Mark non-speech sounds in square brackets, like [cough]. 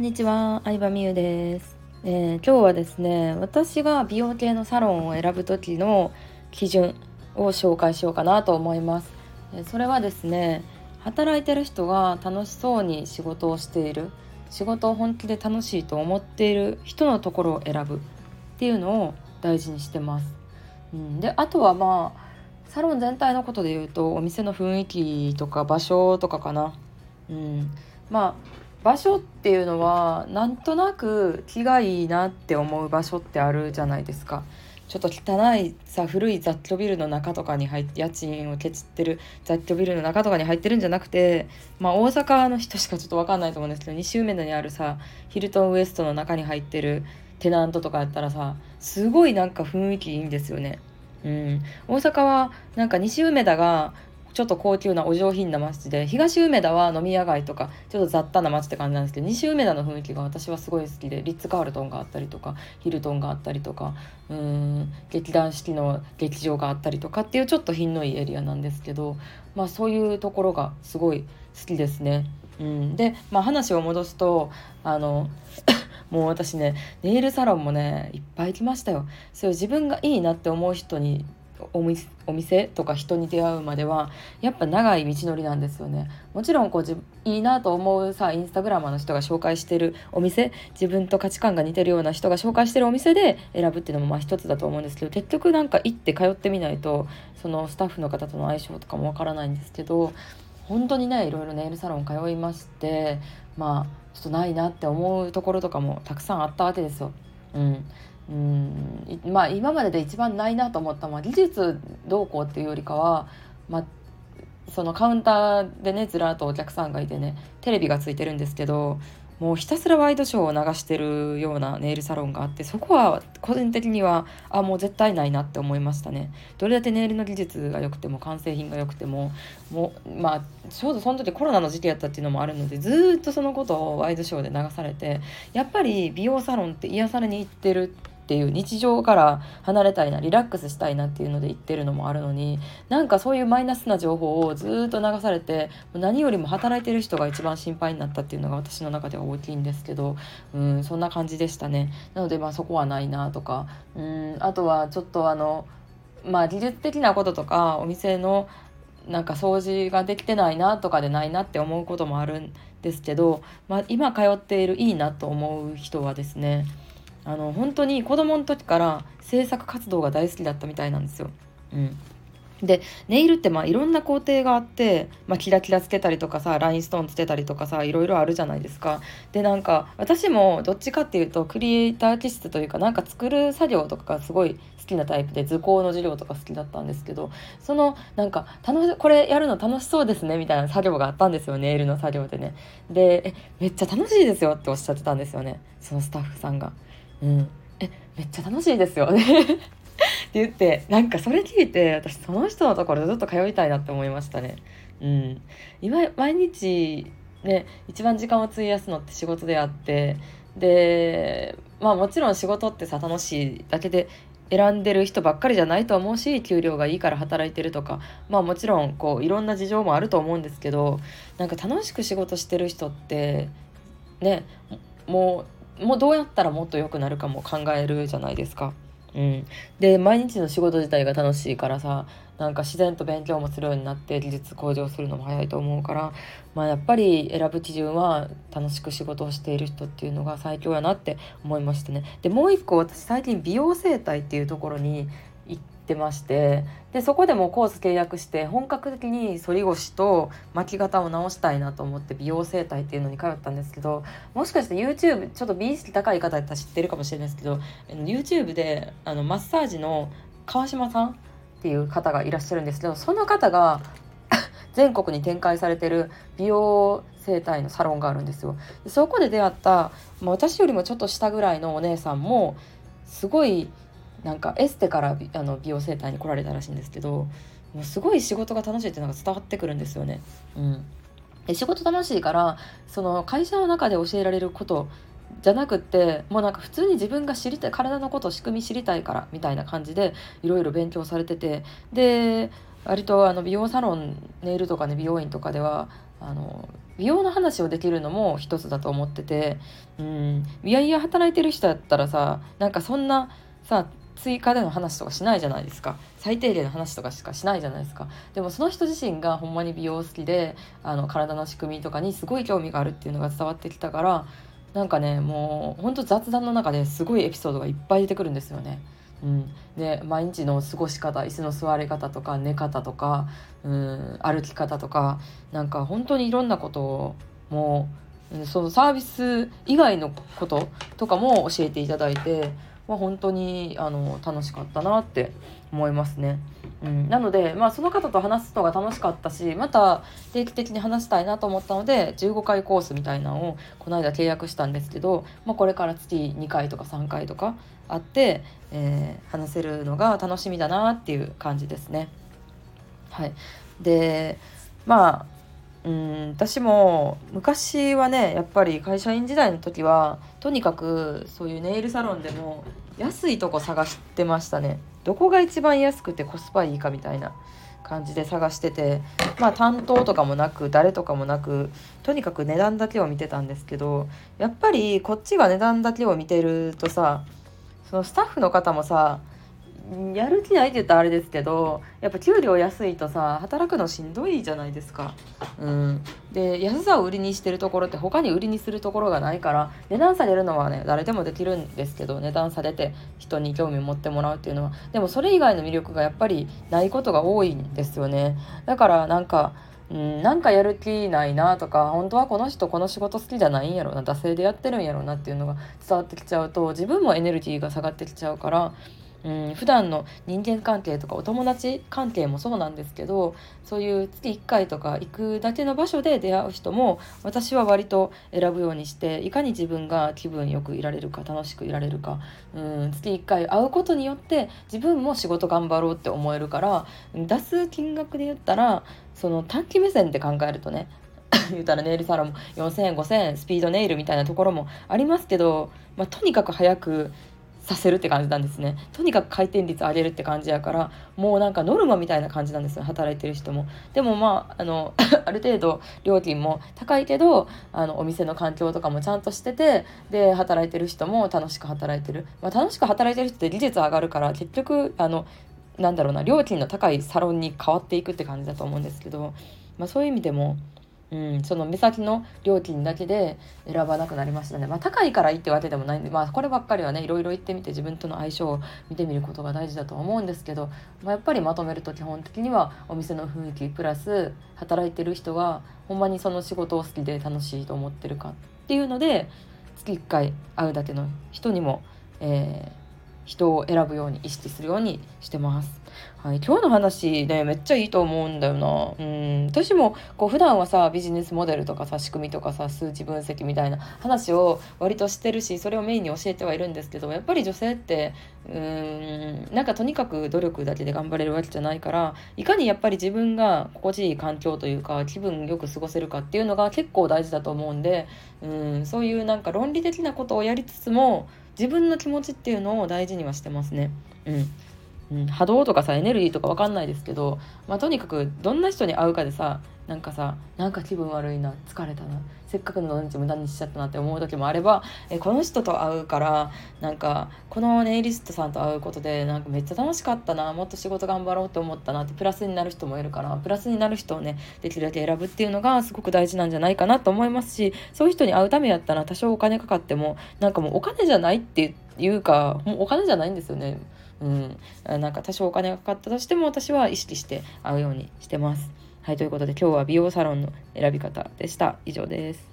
んにちは、相葉美優です、えー、今日はですね、私が美容系のサロンを選ぶ時の基準を紹介しようかなと思います。えそれはですね、働いてる人が楽しそうに仕事をしている、仕事を本気で楽しいと思っている人のところを選ぶっていうのを大事にしてます。うん、で、あとはまあサロン全体のことで言うとお店の雰囲気とか場所とかかな。うん、まあ場所っていうのはなんとなく気がいいなって思う場所ってあるじゃないですか。ちょっと汚いさ古い雑居ビルの中とかに入って家賃をケチってる雑居ビルの中とかに入ってるんじゃなくてまあ大阪の人しかちょっと分かんないと思うんですけど西梅田にあるさヒルトンウエストの中に入ってるテナントとかやったらさすごいなんか雰囲気いいんですよね。うん、大阪はなんか西梅田がちょっと高級なお上品な街で東梅田は飲み屋街とかちょっと雑多な街って感じなんですけど西梅田の雰囲気が私はすごい好きでリッツ・カールトンがあったりとかヒルトンがあったりとかうん劇団四季の劇場があったりとかっていうちょっと品のいいエリアなんですけど、まあ、そういうところがすごい好きですね。うん、で、まあ、話を戻すとあの [coughs] もう私ねネイルサロンもねいっぱい来ましたよ。そういう自分がいいなって思う人にお店とか人に出会うまではやっぱ長い道のりなんですよねもちろんこういいなと思うさインスタグラマーの人が紹介してるお店自分と価値観が似てるような人が紹介してるお店で選ぶっていうのもまあ一つだと思うんですけど結局なんか行って通ってみないとそのスタッフの方との相性とかもわからないんですけど本当にねいろいろネイルサロン通いましてまあちょっとないなって思うところとかもたくさんあったわけですよ。うん、うん。まあ今までで一番ないなと思ったのは技術どうこうっていうよりかは、まあ、そのカウンターでねずらっとお客さんがいてねテレビがついてるんですけどもうひたすらワイドショーを流してるようなネイルサロンがあってそこは個人的にはあもう絶対ないなって思いましたね。どれだけネイルの技術が良くても完成品が良くてももうまあちょうどその時コロナの時期やったっていうのもあるのでずっとそのことをワイドショーで流されてやっぱり美容サロンって癒されに行ってるっていう日常から離れたいなリラックスしたいなっていうので言ってるのもあるのになんかそういうマイナスな情報をずっと流されて何よりも働いてる人が一番心配になったっていうのが私の中では大きいんですけどうんそんな感じでしたね。なのでまあそこはないなとかうんあとはちょっとあのまあ技術的なこととかお店のなんか掃除ができてないなとかでないなって思うこともあるんですけど、まあ、今通っているいいなと思う人はですねあの本当に子供の時から制作活動が大好きだったみたいなんですよ。うんでネイルってまあいろんな工程があって、まあ、キラキラつけたりとかさラインストーンつけたりとかさいろいろあるじゃないですか。でなんか私もどっちかっていうとクリエイター気質というかなんか作る作業とかがすごい好きなタイプで図工の授業とか好きだったんですけどそのなんか楽しこれやるの楽しそうですねみたいな作業があったんですよネイルの作業でね。でめっちゃ楽しいですよっておっしゃってたんですよねそのスタッフさんが。うん、えめっちゃ楽しいですよね。[laughs] って言ってなんかそれ聞いて私その人のところずっと通いたいなって思いましたね。うん、今毎日ね一番時間を費やすのって仕事であってでまあもちろん仕事ってさ楽しいだけで選んでる人ばっかりじゃないと思うし給料がいいから働いてるとかまあもちろんこういろんな事情もあると思うんですけどなんか楽しく仕事してる人ってねもうもうどうやったらもっと良くなるかも考えるじゃないですか。うん、で毎日の仕事自体が楽しいからさなんか自然と勉強もするようになって技術向上するのも早いと思うから、まあ、やっぱり選ぶ基準は楽しく仕事をしている人っていうのが最強やなって思いましたね。でもう一個私最近美容整体っていうところにってましてでそこでもコース契約して本格的に反り腰と巻き方を直したいなと思って美容整体っていうのに通ったんですけどもしかして YouTube ちょっと美意識高い方やったら知ってるかもしれないですけど YouTube であのマッサージの川島さんっていう方がいらっしゃるんですけどその方が [laughs] 全国に展開されてる美容整体のサロンがあるんですよ。そこで出会った、まあ、私よりもちょっと下ぐらいのお姉さんもすごいなんかエステからあの美容整体に来られたらしいんですけどもうすごい仕事が楽しいっていうのが伝わってくるんですよね。うん、で仕事楽しいからその会社の中で教えられることじゃなくってもうなんか普通に自分が知りたい体のこと仕組み知りたいからみたいな感じでいろいろ勉強されてて。で割とあの美容サロンネイルとかね美容院とかではあの美容の話をできるのも一つだと思ってて。うん。いやいや働いてる人だったらさなんかそんなさ追加での話とかしないじゃないですか。最低限の話とかしかしないじゃないですか。でもその人自身がほんまに美容好きであの体の仕組みとかにすごい興味があるっていうのが伝わってきたからなんかねもうほんと雑談の中ですごいエピソードがいっぱい出てくるんですよね。うん、で毎日の過ごし方椅子の座り方とか寝方とかうん歩き方とかなんか本当にいろんなことをもうそのサービス以外のこととかも教えていただいて、まあ、本当にあの楽しかったなって思いますね。うん、なので、まあ、その方と話すのが楽しかったしまた定期的に話したいなと思ったので15回コースみたいなのをこの間契約したんですけど、まあ、これから月2回とか3回とかあって、えー、話せるのが楽しみだなっていう感じですね。はい、でまあうん私も昔はねやっぱり会社員時代の時はとにかくそういうネイルサロンでも安いとこ探してましたね。どこが一番安くてコスパいいかみたいな感じで探しててまあ担当とかもなく誰とかもなくとにかく値段だけを見てたんですけどやっぱりこっちが値段だけを見てるとさそのスタッフの方もさやる気ないって言ったらあれですけどやっぱ給料安いとさ働くのしんどいじゃないですか。うん、で安さを売りにしてるところって他に売りにするところがないから値段下げるのはね誰でもできるんですけど値段下げて人に興味を持ってもらうっていうのはでもそれ以外の魅力がやっぱりないことが多いんですよね。だからなんかうん、なんかやる気ないなとか本当はこの人この仕事好きじゃないんやろな惰性でやってるんやろなっていうのが伝わってきちゃうと自分もエネルギーが下がってきちゃうからうん、普段の人間関係とかお友達関係もそうなんですけどそういう月1回とか行くだけの場所で出会う人も私は割と選ぶようにしていかに自分が気分よくいられるか楽しくいられるか、うん、月1回会うことによって自分も仕事頑張ろうって思えるから出す金額で言ったらその短期目線で考えるとね [laughs] 言うたらネイルサロンも4000円5000円スピードネイルみたいなところもありますけど、まあ、とにかく早くさせるって感じなんですね。とにかく回転率上げるって感じやからもうなんかノルマみたいな感じなんですよ働いてる人も。でもまああの [laughs] ある程度料金も高いけどあのお店の環境とかもちゃんとしててで働いてる人も楽しく働いてる、まあ、楽しく働いてる人って技術上がるから結局あのなんだろうな料金の高いサロンに変わっていくって感じだと思うんですけど、まあ、そういう意味でもうん、その目先の料金だけで選ばなくなりましたね。まあ高いからいいってわけでもないんで、まあこればっかりはね、いろいろ行ってみて自分との相性を見てみることが大事だと思うんですけど、まあ、やっぱりまとめると基本的にはお店の雰囲気プラス働いてる人がほんまにその仕事を好きで楽しいと思ってるかっていうので、月1回会うだけの人にも、えー、人を選ぶように意識するようにしてます。はい、今日の話ねめっちゃいいと思うんだよな。うん私もこう普段はさビジネスモデルとかさ仕組みとかさ数値分析みたいな話を割としてるしそれをメインに教えてはいるんですけどやっぱり女性ってうんなんかとにかく努力だけで頑張れるわけじゃないからいかにやっぱり自分が心地いい環境というか気分よく過ごせるかっていうのが結構大事だと思うんでうんそういうなんか論理的なことをやりつつも自分の気持ちっていうのを大事にはしてますね。うんうん、波動とかさエネルギーとか分かんないですけど、まあ、とにかくどんな人に会うかでさなんかさなんか気分悪いな疲れたなせっかくの土日無駄にしちゃったなって思う時もあればえこの人と会うからなんかこのネイリストさんと会うことでなんかめっちゃ楽しかったなもっと仕事頑張ろうって思ったなってプラスになる人もいるからプラスになる人をねできるだけ選ぶっていうのがすごく大事なんじゃないかなと思いますしそういう人に会うためやったら多少お金かかってもなんかもうお金じゃないっていうかもうお金じゃないんですよね。うん、なんか多少お金がかかったとしても私は意識して会うようにしてます。はい、ということで今日は美容サロンの選び方でした。以上です。